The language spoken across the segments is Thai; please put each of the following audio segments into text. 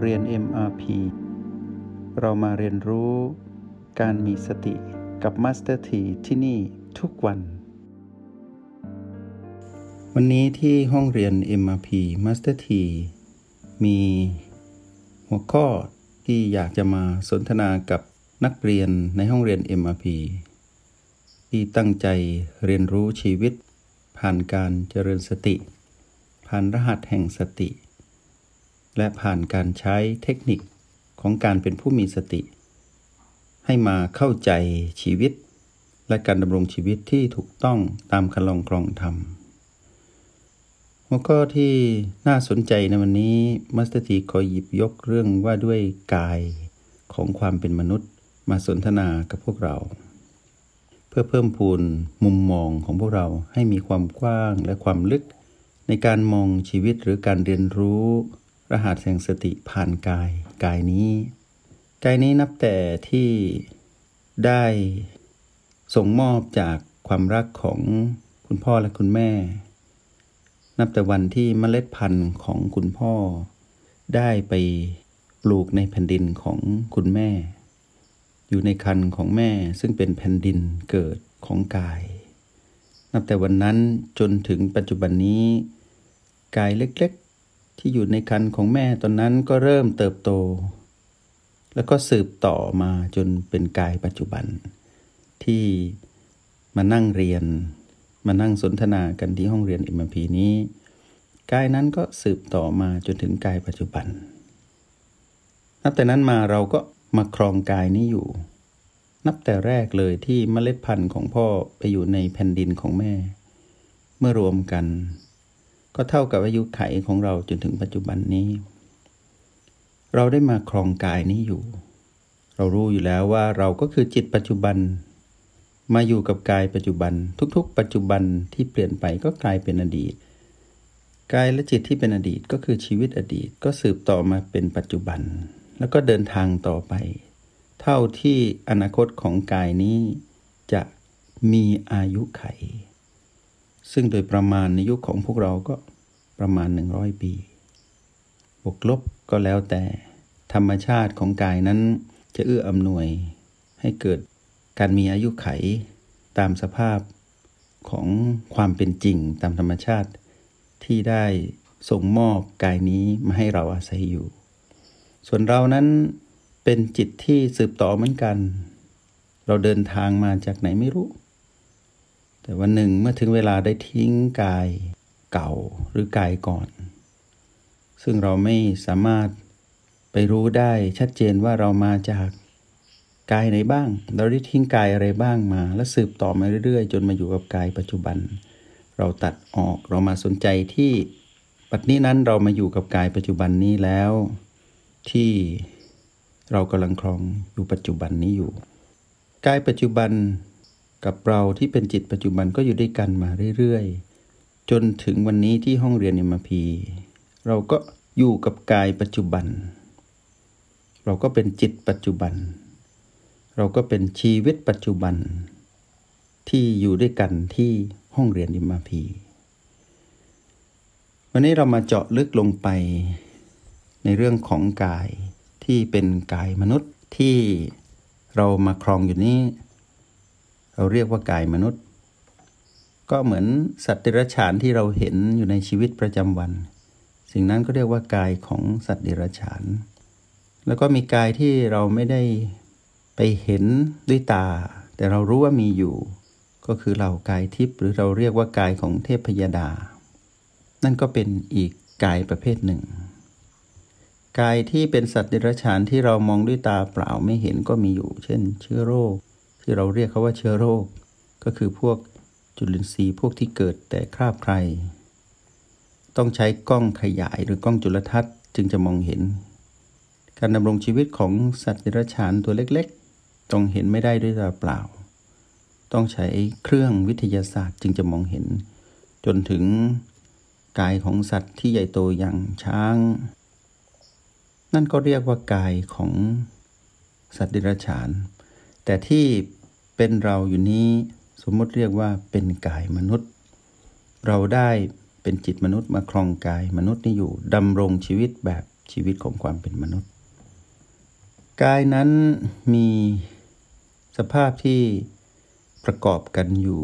เรียน MRP เรามาเรียนรู้การมีสติกับ Master T ที่ที่นี่ทุกวัน วันนี้ที่ห้องเรียน MRP Master T มีหัวข้อที่อยากจะมาสนทนากับนักเรียนในห้องเรียน MRP ที่ตั้งใจเรียนรู้ชีวิต ผ่านการเจริญสติ ผ่านรหัสแห่งสติ และผ่านการใช้เทคนิคของการเป็นผู้มีสติ ให้มาเข้าใจชีวิต และการดำรงชีวิตที่ถูกต้องตามคันลองกรองธรรมหัวข้อที่น่าสนใจในวันนี้มัสเตอร์ทีขอหยิบยกเรื่องว่าด้วยกายของความเป็นมนุษย์มาสนทนากับพวกเรา เพื่อเพิ่มพูนมุมมองของพวกเราให้มีความกว้างและความลึก ในการมองชีวิตหรือการเรียนรู้ รหัสแห่งสติผ่านกายกายนี้ กายนี้นับแต่ที่ได้ส่งมอบจากความรักของคุณพ่อและคุณแม่ นับแต่วันที่เมล็ดพันธุ์ของคุณพ่อ ได้ไปปลูกในแผ่นดินของคุณแม่ อยู่ในคันของแม่ซึ่งเป็นแผ่นดินเกิดของกาย นับแต่วันนั้นจนถึงปัจจุบันนี้ กายเล็ก ที่อยู่ในคันของแม่ตอนนั้นก็เริ่มเติบโต แล้วก็สืบต่อมาจนเป็นกายปัจจุบัน ที่มานั่งเรียน มานั่งสนทนากันที่ห้องเรียน m พีนี้ กายนั้นก็สืบต่อมาจนถึงกายปัจจุบัน นับแต่นั้นมาเราก็มาครองกายนี้อยู่ นับแต่แรกเลยที่เมล็ดพันธุ์ของพ่อไปอยู่ในแผ่นดินของแม่ เมื่อรวมกัน ก็เท่ากับอายุไขของเราจนถึงปัจจุบันนี้ เราได้มาครองกายนี้อยู่ เรารู้อยู่แล้วว่าเราก็คือจิตปัจจุบัน มาอยู่กับกายปัจจุบัน ทุกๆ ปัจจุบันที่เปลี่ยนไปก็กลายเป็นอดีต กายและจิตที่เป็นอดีตก็คือชีวิตอดีตก็สืบต่อมาเป็นปัจจุบัน แล้วก็เดินทางต่อไป เท่าที่อนาคตของกายนี้จะมีอายุไข ซึ่งโดยประมาณในยุคของพวกเราก็ประมาณ 100 ปี บวกลบก็แล้วแต่ธรรมชาติของกายนั้นจะเอื้ออำนวยให้เกิดการมีอายุไขตามสภาพของความเป็นจริงตามธรรมชาติที่ได้ส่งมอบกายนี้มาให้เราอาศัยอยู่ ส่วนเรานั้นเป็นจิตที่สืบต่อเหมือนกัน เราเดินทางมาจากไหนไม่รู้ แต่วันหนึ่งเมื่อถึงเวลาได้ทิ้งกายเก่าหรือกายก่อน ซึ่งเราไม่สามารถไปรู้ได้ชัดเจนว่าเรามาจากกายไหนบ้าง เราได้ทิ้งกายอะไรบ้างมา แล้วสืบต่อมาเรื่อยๆ จนมาอยู่กับกายปัจจุบัน เราตัดออกเรามาสนใจที่ปัจจุบันนั้นเรามาอยู่กับกายปัจจุบันนี้แล้ว ที่เรากำลังครองอยู่ปัจจุบันนี้อยู่ กายปัจจุบัน กับเราที่เป็นจิตปัจจุบันก็อยู่ด้วยกันมาเรื่อยๆ จนถึงวันนี้ที่ห้องเรียนเอ็มพีเราก็อยู่กับกายปัจจุบัน เราก็เป็นจิตปัจจุบัน เราก็เป็นชีวิตปัจจุบัน ที่อยู่ด้วยกันที่ห้องเรียนเอ็มพีวันนี้เรามาเจาะลึกลงไป ในเรื่องของกายที่เป็นกายมนุษย์ที่เรามาครองอยู่นี้ เราเรียกว่ากายมนุษย์ ก็เหมือนสัตว์เดรัจฉานที่เราเห็นอยู่ในชีวิตประจำวัน สิ่งนั้นก็เรียกว่ากายของสัตว์เดรัจฉาน แล้วก็มีกายที่เราไม่ได้ไปเห็นด้วยตา แต่เรารู้ว่ามีอยู่ ก็คือเรากายทิพย์หรือเราเรียกว่ากายของเทพพยดา นั่นก็เป็นอีกกายประเภทหนึ่งกายที่เป็นสัตว์เดรัจฉานที่เรามองด้วยตาเปล่าไม่เห็นก็มีอยู่ เช่น เชื้อโรค ที่เราเรียกเขาว่าเชื้อโรค ก็คือพวกจุลินทรีย์พวกที่เกิดแต่คราบใคร ต้องใช้กล้องขยายหรือกล้องจุลทรรศน์จึงจะมองเห็น การดำรงชีวิตของสัตว์เดรัจฉานตัวเล็กๆ ต้องเห็นไม่ได้ด้วยตาเปล่า ต้องใช้เครื่องวิทยาศาสตร์จึงจะมองเห็น จนถึงกายของสัตว์ที่ใหญ่โตอย่างช้าง นั่นก็เรียกว่ากายของสัตว์เดรัจฉาน แต่ที่ เป็นเราอยู่นี้สมมติเรียกว่าเป็นกายมนุษย์ เราได้เป็นจิตมนุษย์มาครองกายมนุษย์นี่อยู่ดำรงชีวิตแบบชีวิตของความเป็นมนุษย์ กายนั้นมีสภาพที่ประกอบกันอยู่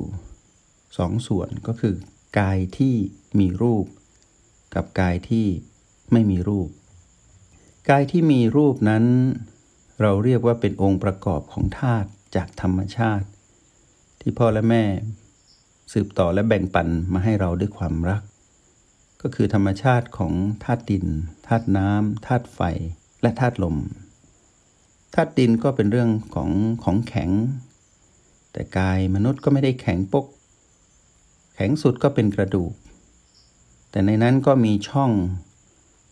สองส่วนก็คือกายที่มีรูป กับกายที่ไม่มีรูป กายที่มีรูปนั้น เราเรียกว่าเป็นองค์ประกอบของธาตุ จากธรรมชาติ ที่พ่อและแม่ สืบต่อและแบ่งปันมาให้เราด้วยความรัก ก็คือธรรมชาติของธาตุดินธาตุน้ำธาตุไฟและธาตุลมธาตุดินก็เป็นเรื่องของของแข็ง แต่กายมนุษย์ก็ไม่ได้แข็งปก แข็งสุดก็เป็นกระดูก แต่ในนั้นก็มีช่อง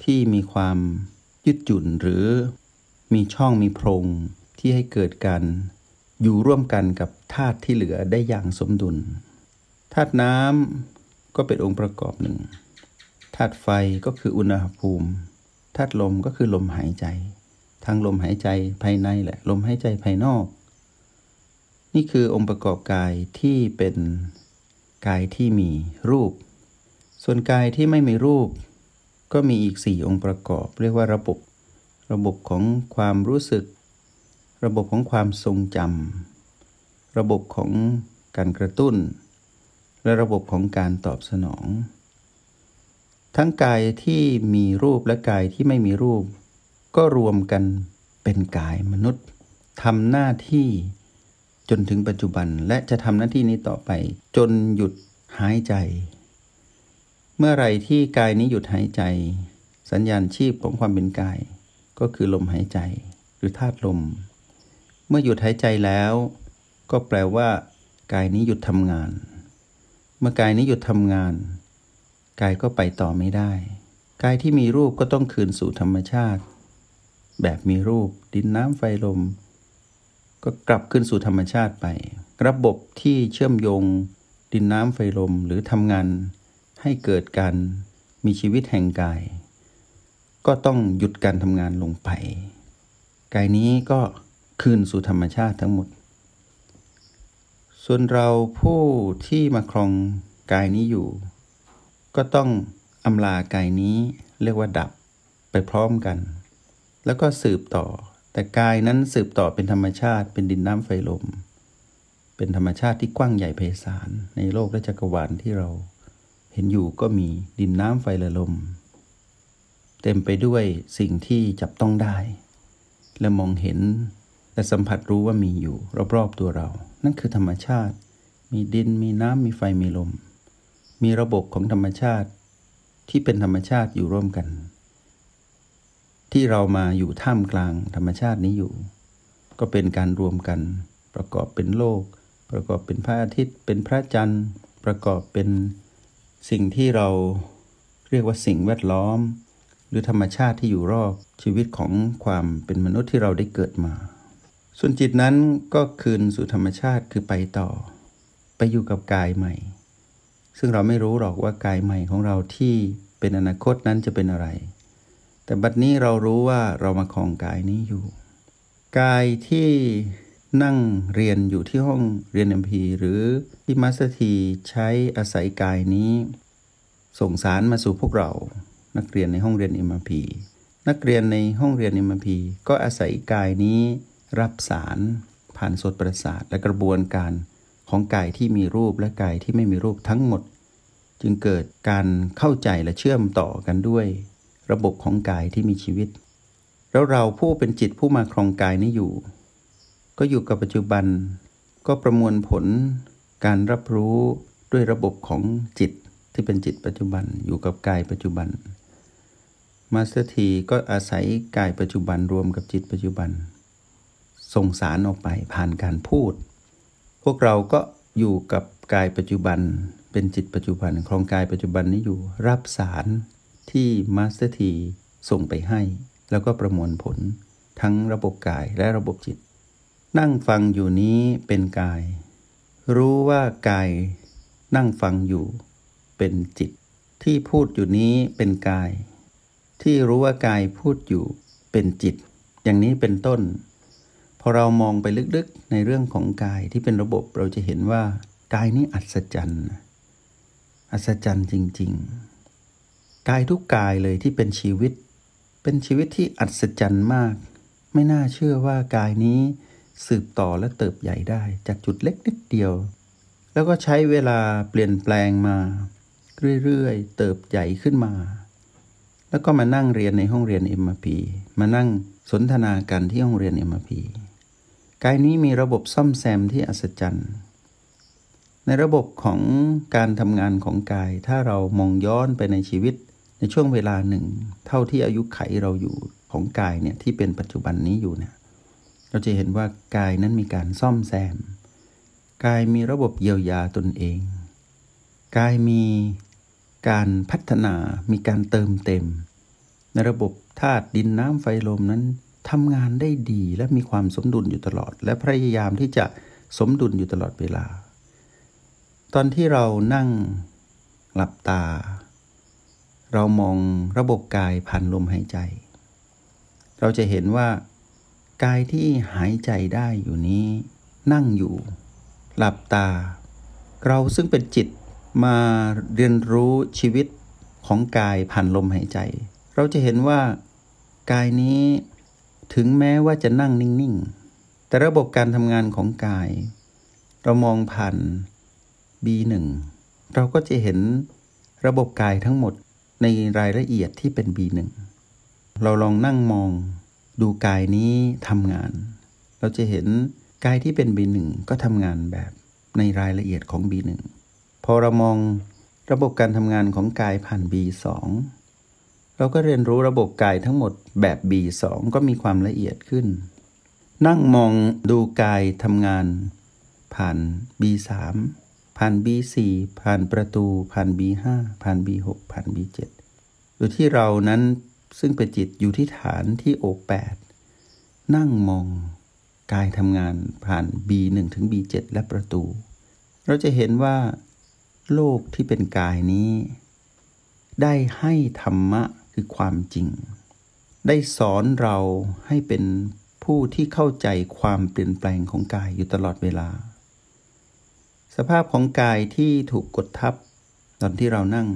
ที่มีความยืดหยุ่นหรือมีช่องมีโพรงที่ให้เกิดการ อยู่ร่วมกันกับธาตุที่เหลือได้อย่างสมดุลธาตุน้ำก็เป็นองค์ประกอบหนึ่งธาตุไฟก็คืออุณหภูมิธาตุลมก็คือลมหายใจ ทางลมหายใจภายในแหละลมหายใจภายนอก นี่คือองค์ประกอบกายที่เป็นกายที่มีรูป ส่วนกายที่ไม่มีรูป ก็มีอีกสี่องค์ประกอบ เรียกว่าระบบ ระบบของความรู้สึก ระบบของความทรงจำระบบของการกระตุ้น และระบบของการตอบสนอง ทั้งกายที่มีรูปและกายที่ไม่มีรูป ก็รวมกันเป็นกายมนุษย์ทำหน้าที่จนถึงปัจจุบันและจะทำหน้าที่นี้ต่อไป จนหยุดหายใจ เมื่อไรที่กายนี้หยุดหายใจ สัญญาณชีพของความเป็นกาย ก็คือลมหายใจ หรือธาตุลม เมื่อหยุดหายใจแล้ว ก็แปลว่า กายนี้หยุดทำงาน เมื่อกายนี้หยุดทำงาน กายก็ไปต่อไม่ได้ กายที่มีรูปก็ต้องคืนสู่ธรรมชาติ แบบมีรูปดินน้ำไฟลม ก็กลับขึ้นสู่ธรรมชาติไป ระบบที่เชื่อมโยง ดินน้ำไฟลมหรือทำงาน ให้เกิดการมีชีวิตแห่งกาย ก็ต้องหยุดการทำงานลงไป กายนี้ก็ คืนสู่ธรรมชาติทั้งหมด ส่วนเราผู้ที่มาครองกายนี้อยู่ ก็ต้องอำลากายนี้เรียกว่าดับไปพร้อมกัน แล้วก็สืบต่อ แต่กายนั้นสืบต่อเป็นธรรมชาติเป็นดินน้ำไฟลม เป็นธรรมชาติที่กว้างใหญ่ไพศาลในโลกและจักรวาลที่เราเห็นอยู่ก็มีดินน้ำไฟและลม เต็มไปด้วยสิ่งที่จับต้องได้ และมองเห็น และสัมผัสรู้ว่ามีอยู่รอบๆตัวเรา นั่นคือธรรมชาติ มีดินมีน้ำมีไฟมีลม มีระบบของธรรมชาติ ที่เป็นธรรมชาติอยู่ร่วมกัน ที่เรามาอยู่ท่ามกลางธรรมชาตินี้อยู่ ก็เป็นการรวมกัน ประกอบเป็นโลก ประกอบเป็นพระอาทิตย์ เป็นพระจันทร์ ประกอบเป็นสิ่งที่เราเรียกว่าสิ่งแวดล้อม หรือธรรมชาติที่อยู่รอบชีวิตของความเป็นมนุษย์ที่เราได้เกิดมา ส่วนจิตนั้นก็คืนสู่ธรรมชาติคือไปต่อ ไปอยู่กับกายใหม่ ซึ่งเราไม่รู้หรอกว่ากายใหม่ของเราที่เป็นอนาคตนั้นจะเป็นอะไร แต่บัดนี้เรารู้ว่าเรามาคลองกายนี้อยู่ กายที่นั่งเรียนอยู่ที่ห้องเรียนเอ็มพีหรือที่มาสถีใช้อาศัยกายนี้ ส่งสารมาสู่พวกเรา นักเรียนในห้องเรียนเอ็มพีนักเรียนในห้องเรียนเอ็มพีก็อาศัยกายนี้ รับสารผ่านสดประสาทและกระบวนการของกายที่มีรูปและกายที่ไม่มีรูปทั้งหมด จึงเกิดการเข้าใจและเชื่อมต่อกันด้วย ระบบของกายที่มีชีวิต แล้วเราผู้เป็นจิตผู้มาครองกายนี้อยู่ ก็อยู่กับปัจจุบัน ก็ประมวลผลการรับรู้ด้วยระบบของจิตที่เป็นจิตปัจจุบันอยู่กับกายปัจจุบันมาสเตอร์ทีก็อาศัยกายปัจจุบันรวมกับจิตปัจจุบัน ส่งสารออกไปผ่านการพูด พวกเราก็อยู่กับกายปัจจุบันเป็นจิตปัจจุบันครองกายปัจจุบันนี้อยู่รับสารที่มาสเตอร์ทีส่งไปให้ แล้วก็ประมวลผลทั้งระบบกายและระบบจิต นั่งฟังอยู่นี้เป็นกาย รู้ว่ากายนั่งฟังอยู่เป็นจิต ที่พูดอยู่นี้เป็นกาย ที่รู้ว่ากายพูดอยู่เป็นจิต อย่างนี้เป็นต้น พอเรามองไปลึกๆในเรื่องของกายที่เป็นระบบเราจะเห็นว่ากายนี้อัศจรรย์อัศจรรย์จริง ๆ กายทุกกายเลยที่เป็นชีวิต เป็นชีวิตที่อัศจรรย์มาก ไม่น่าเชื่อว่ากายนี้สืบต่อและเติบใหญ่ได้ จากจุดเล็กนิดเดียว แล้วก็ใช้เวลาเปลี่ยนแปลงมาเรื่อยๆ เติบใหญ่ขึ้นมา แล้วก็มานั่งเรียนในห้องเรียน MRP มานั่งสนทนากันที่ห้องเรียน MRP กายนี้มีระบบซ่อมแซมที่อัศจรรย์ ในระบบของการทำงานของกาย ถ้าเรามองย้อนไปในชีวิตในช่วงเวลาหนึ่ง เท่าที่อายุไขเราอยู่ของกายเนี่ยที่เป็นปัจจุบันนี้อยู่เนี่ยเราจะเห็นว่ากายนั้นมีการซ่อมแซม กายมีระบบเยียวยาตนเอง กายมีการพัฒนา มีการเติมเต็ม ในระบบธาตุดินน้ำไฟลมนั้น ทำงานได้ดีและมีความสมดุลอยู่ตลอด และพยายามที่จะสมดุลอยู่ตลอดเวลา ตอนที่เรานั่งหลับตา เรามองระบบกายผ่านลมหายใจ เราจะเห็นว่ากายที่หายใจได้อยู่นี้ นั่งอยู่ หลับตา เราซึ่งเป็นจิตมาเรียนรู้ชีวิตของกายผ่านลมหายใจ เราจะเห็นว่ากายนี้ ถึงแม้ว่าจะนั่งนิ่ง ๆ แต่ระบบการทำงานของกาย เรามองผ่าน B1 เราก็จะเห็นระบบกายทั้งหมดในรายละเอียดที่เป็น B1 เราลองนั่งมองดูกายนี้ทำงาน เราจะเห็นกายที่เป็น B1 ก็ทำงานแบบในรายละเอียดของ B1 พอเรามองระบบการทำงานของกายผ่าน B2 เราก็เรียนรู้ระบบกายทั้งหมดแบบ B2 ก็มีความละเอียดขึ้น นั่งมองดูกายทำงาน ผ่าน B3 ผ่าน B4 ผ่านประตู ผ่าน B5 ผ่าน B6 ผ่าน B7 โดยที่เรานั้นซึ่งเป็นจิตอยู่ที่ฐานที่โอ8นั่งมองกายทำงานผ่าน B1 ถึง B7 และประตู เราจะเห็นว่า โลกที่เป็นกายนี้ ได้ให้ธรรมะ คือความจริง ได้สอนเราให้เป็นผู้ที่เข้าใจความเปลี่ยนแปลงของกายอยู่ตลอดเวลา สภาพของกายที่ถูกกดทับ ตอนที่เรานั่ง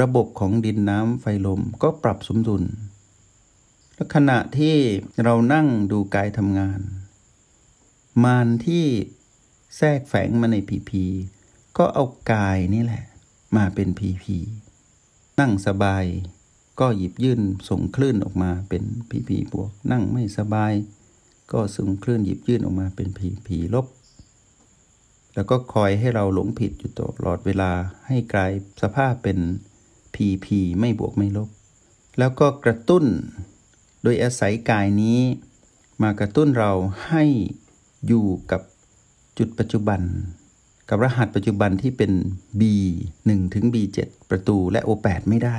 ระบบของดินน้ำไฟลมก็ปรับสมดุลและขณะที่เรานั่งดูกายทำงาน มานที่แทรกแฝงมาในพีพีก็เอากายนี่แหละ มาเป็นพีพีนั่งสบาย ก็หยิบยื่นส่งคลื่นออกมาเป็นพีพีบวก นั่งไม่สบาย ก็ส่งคลื่นหยิบยื่นออกมาเป็นพีพีลบ แล้วก็คอยให้เราหลงผิดอยู่ตลอดเวลาให้กลายสภาพเป็นพีพีไม่บวกไม่ลบ แล้วก็กระตุ้น โดยอาศัยกายนี้ มากระตุ้นเราให้อยู่กับจุดปัจจุบัน กับรหัสปัจจุบันที่เป็น B 1 ถึง B 7 ประตูและ O 8 ไม่ได้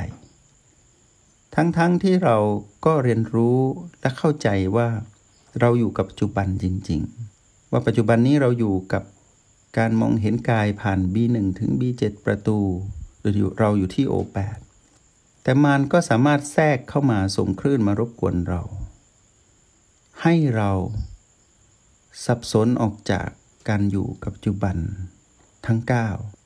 ทั้งๆทที่เราก็เรียนรู้และเข้าใจว่าเราอยู่กับปัจจุบันจริง ๆ ว่าปัจจุบันนี้เราอยู่กับการมองเห็นกายผ่าน B1 ถึง B7 ประตูโดยเราอยู่ที่ O8 แต่มันก็สามารถแทรกเข้ามาส่งคลื่นมารบกวนเรา ให้เราสับสนออกจากการอยู่กับปัจจุบันทั้ง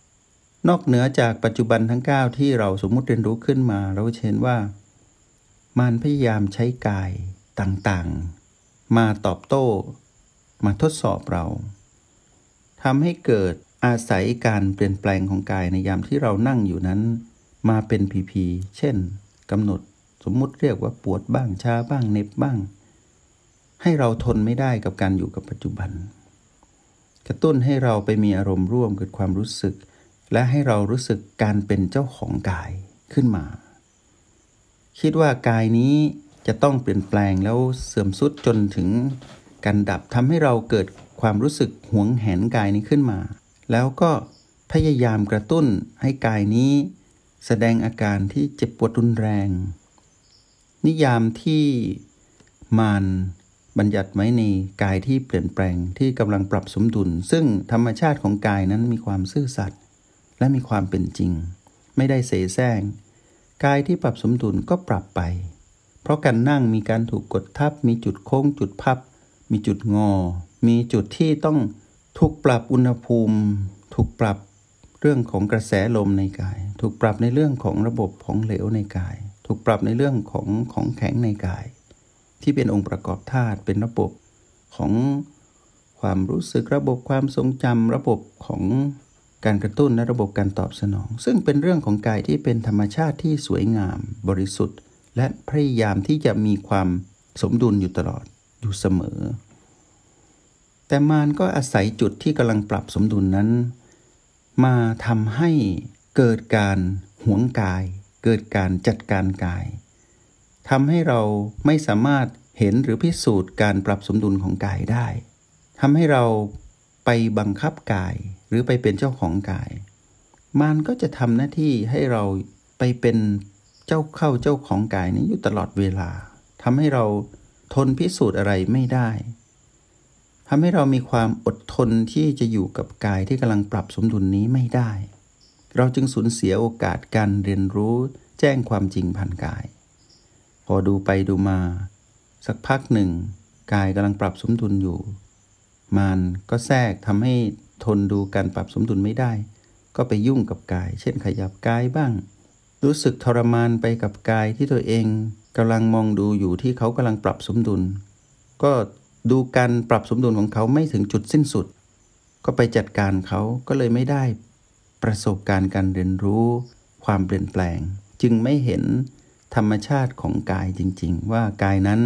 9 นอกเหนือจากปัจจุบันทั้ง 9 ที่เราสมมุติเรียนรู้ขึ้นมา เราเห็นว่า มันพยายามใช้กายต่างๆ มาตอบโต้ มาทดสอบเราทำให้เกิดอาศัยการเปลี่ยนแปลงของกายในยามที่เรานั่งอยู่นั้น มาเป็นพีพีเช่นกำหนดสมมุติเรียกว่าปวดบ้างชาบ้างเน็บบ้าง ให้เราทนไม่ได้กับการอยู่กับปัจจุบัน กระตุ้นให้เราไปมีอารมณ์ร่วมเกิดความรู้สึก และให้เรารู้สึกการเป็นเจ้าของกายขึ้นมา คิดว่ากายนี้จะต้องเปลี่ยนแปลงแล้วเสื่อมสุดจนถึงการดับทำให้เราเกิดความรู้สึกหวงแหนกายนี้ขึ้นมา แล้วก็พยายามกระตุ้นให้กายนี้ แสดงอาการที่เจ็บปวดรุนแรง นิยามที่มานบัญญัติไว้ในกายที่เปลี่ยนแปลงที่กำลังปรับสมดุล ซึ่งธรรมชาติของกายนั้นมีความซื่อสัตย์และมีความเป็นจริง ไม่ได้เสแสร้ง กายที่ปรับสมดุลก็ปรับไป เพราะการนั่งมีการถูกกดทับ มีจุดโค้ง จุดพับ มีจุดงอ มีจุดที่ต้องถูกปรับอุณหภูมิ ถูกปรับเรื่องของกระแสลมในกาย ถูกปรับในเรื่องของระบบของเหลวในกาย ถูกปรับในเรื่องของของแข็งในกาย ที่เป็นองค์ประกอบธาตุเป็นระบบของความรู้สึกระบบความทรงจำระบบของ การกระตุ้นและระบบการตอบสนอง ซึ่งเป็นเรื่องของกายที่เป็นธรรมชาติที่สวยงาม บริสุทธิ์ และพยายามที่จะมีความสมดุลอยู่ตลอดอยู่เสมอ แต่มารก็อาศัยจุดที่กำลังปรับสมดุลนั้น มาทำให้เกิดการหวงกาย เกิดการจัดการกายทำให้เราไม่สามารถเห็นหรือพิสูจน์การปรับสมดุลของกายได้ทำให้เราไปบังคับกาย หรือไปเป็นเจ้าของกายมันก็จะทำหน้าที่ให้เราไปเป็นเจ้าเข้าเจ้าของกายนี้อยู่ตลอดเวลาทำให้เราทนพิสูจน์อะไรไม่ได้ทำให้เรามีความอดทนที่จะอยู่กับกายที่กำลังปรับสมดุลนนี้ไม่ได้ เราจึงสูญเสียโอกาสการเรียนรู้แจ้งความจริงผ่านกาย พอดูไปดูมา สักพักหนึ่ง กายกำลังปรับสมดุลอยู่ มันก็แทรกทำให้ ทนดูการปรับสมดุลไม่ได้ ก็ไปยุ่งกับกาย เช่นขยับกายบ้าง รู้สึกทรมานไปกับกายที่ตัวเองกำลังมองดูอยู่ที่เขากำลังปรับสมดุล ก็ดูการปรับสมดุลของเขาไม่ถึงจุดสิ้นสุด ก็ไปจัดการเขาก็เลยไม่ได้ประสบการณ์การเรียนรู้ ความเปลี่ยนแปลง จึงไม่เห็นธรรมชาติของกายจริง ๆ ว่ากายนั้น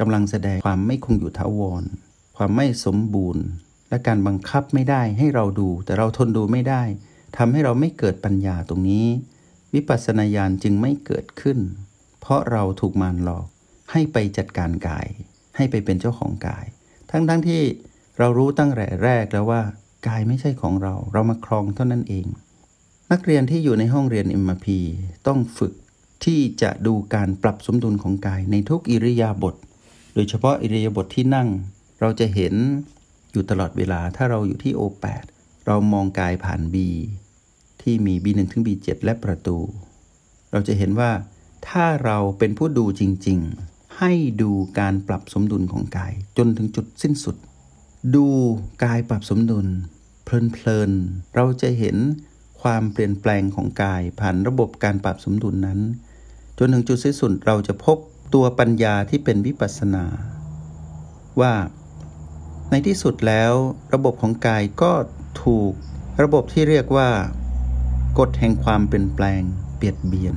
กำลังแสดงความไม่คงอยู่ถาวร ความไม่สมบูรณ์ และการบังคับไม่ได้ให้เราดู แต่เราทนดูไม่ได้ทำให้เราไม่เกิดปัญญาตรงนี้ วิปัสสนาญาณจึงไม่เกิดขึ้น เพราะเราถูกมารหลอก ให้ไปจัดการกาย ให้ไปเป็นเจ้าของกาย ทั้งๆทที่เรารู้ตั้งแต่แรกแล้วว่ากายไม่ใช่ของเรา เรามาครองเท่านั้นเอง นักเรียนที่อยู่ในห้องเรียน MRP ต้องฝึกที่จะดูการปรับสมดุลของกายในทุกอิริยาบถ โดยเฉพาะอิริยาบถทที่นั่ง เราจะเห็น อยู่ตลอดเวลาถ้าเราอยู่ที่ O8 เรามองกายผ่าน B ที่มี B1 ถึง B7 และประตู เราจะเห็นว่า ถ้าเราเป็นผู้ดูจริง ๆ ให้ดูการปรับสมดุลของกาย จนถึงจุดสิ้นสุด ดูกายปรับสมดุล เพลินๆเราจะเห็นความเปลี่ยนแปลงของกายผ่านระบบการปรับสมดุลนั้น จนถึงจุดสิ้นสุดเราจะพบตัวปัญญาที่เป็นวิปัสสนา ว่า ในที่สุดแล้ว ระบบของกายก็ถูก ระบบที่เรียกว่า กฎแห่งความเปลี่ยนแปลงเบียดเบียน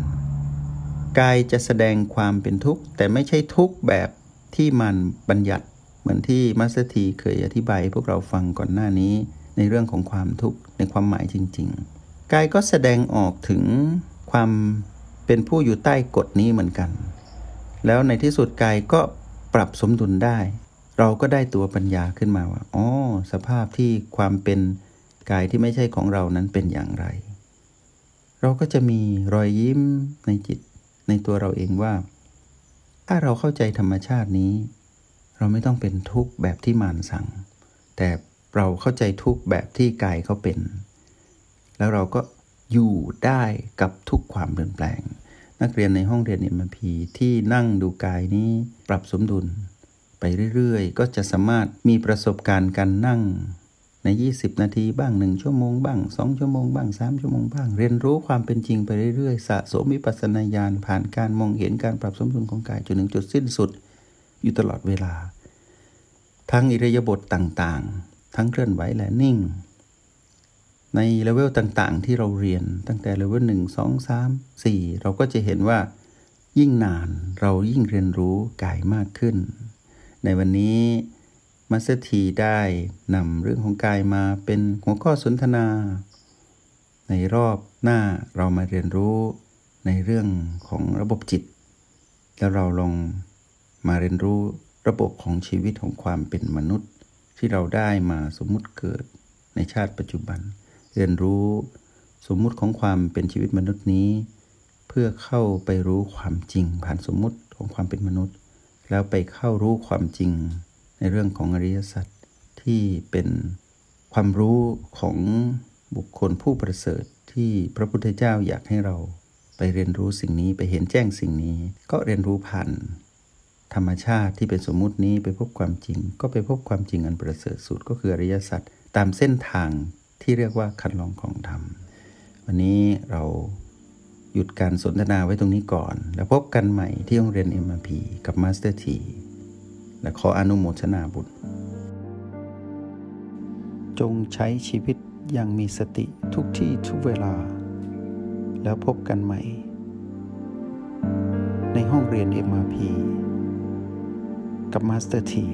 กายจะแสดงความเป็นทุกข์ แต่ไม่ใช่ทุกข์แบบที่มันบัญญัติเหมือนที่มัสเตีเคยอธิบายพวกเราฟังก่อนหน้านี้ ในเรื่องของความทุกข์ในความหมายจริง ๆ กายก็แสดงออกถึงความเป็นผู้อยู่ใต้กฎนี้เหมือนกัน แล้วในที่สุดกายก็ปรับสมดุลได้ เราก็ได้ตัวปัญญาขึ้นมาว่าอ๋อสภาพที่ความเป็นกายที่ไม่ใช่ของเรานั้นเป็นอย่างไร เราก็จะมีรอยยิ้มในจิตในตัวเราเองว่า ถ้าเราเข้าใจธรรมชาตินี้ เราไม่ต้องเป็นทุกข์แบบที่มารสั่ง แต่เราเข้าใจทุกข์แบบที่กายเขาเป็น แล้วเราก็อยู่ได้กับทุกความเปลี่ยนแปลง นักเรียนในห้องเรียนเอ็มพีที่นั่งดูกายนี้ปรับสมดุล ไปเรื่อยๆ ก็จะสามารถมีประสบการณ์การนั่งใน 20 นาทีบ้าง 1 ชั่วโมงบ้าง 2 ชั่วโมงบ้าง 3 ชั่วโมงบ้าง เรียนรู้ความเป็นจริงไปเรื่อยๆ สะสมวิปัสสนาญาณผ่านการมองเห็นการปรับสมดุลของกายจนถึงจุดสิ้นสุด อยู่ตลอดเวลา ทั้งอิริยาบถต่างๆ ทั้งเคลื่อนไหวและนิ่ง ในเลเวลต่างๆ ที่เราเรียนตั้งแต่เลเวล1 2 3 4เราก็จะเห็นว่า ยิ่งนานเรายิ่งเรียนรู้กายมากขึ้น ในวันนี้มัสถีได้นำเรื่องของกายมาเป็นหัวข้อสนทนา ในรอบหน้าเรามาเรียนรู้ในเรื่องของระบบจิต แล้วเราลองมาเรียนรู้ระบบของชีวิตของความเป็นมนุษย์ ที่เราได้มาสมมุติเกิดในชาติปัจจุบัน เรียนรู้สมมุติของความเป็นชีวิตมนุษย์นี้ เพื่อเข้าไปรู้ความจริงผ่านสมมุติของความเป็นมนุษย์ แล้วไปเข้ารู้ความจริงในเรื่องของอริยสัจที่เป็นความรู้ของบุคคลผู้ประเสริฐที่พระพุทธเจ้าอยากให้เราไปเรียนรู้สิ่งนี้ไปเห็นแจ้งสิ่งนี้ ก็เรียนรู้ผ่านธรรมชาติที่เป็นสมมุตินี้ไปพบความจริง ก็ไปพบความจริงอันประเสริฐสุดก็คืออริยสัจตามเส้นทางที่เรียกว่าครรลองของธรรม วันนี้เรา หยุดการสนทนาไว้ตรงนี้ก่อน แล้วพบกันใหม่ที่โรงเรียน MRP กับ Master Tและขออนุโมทนาบุญ จงใช้ชีวิตอย่างมีสติทุกที่ทุกเวลา แล้วพบกันใหม่ ในห้องเรียน MRP กับ Master T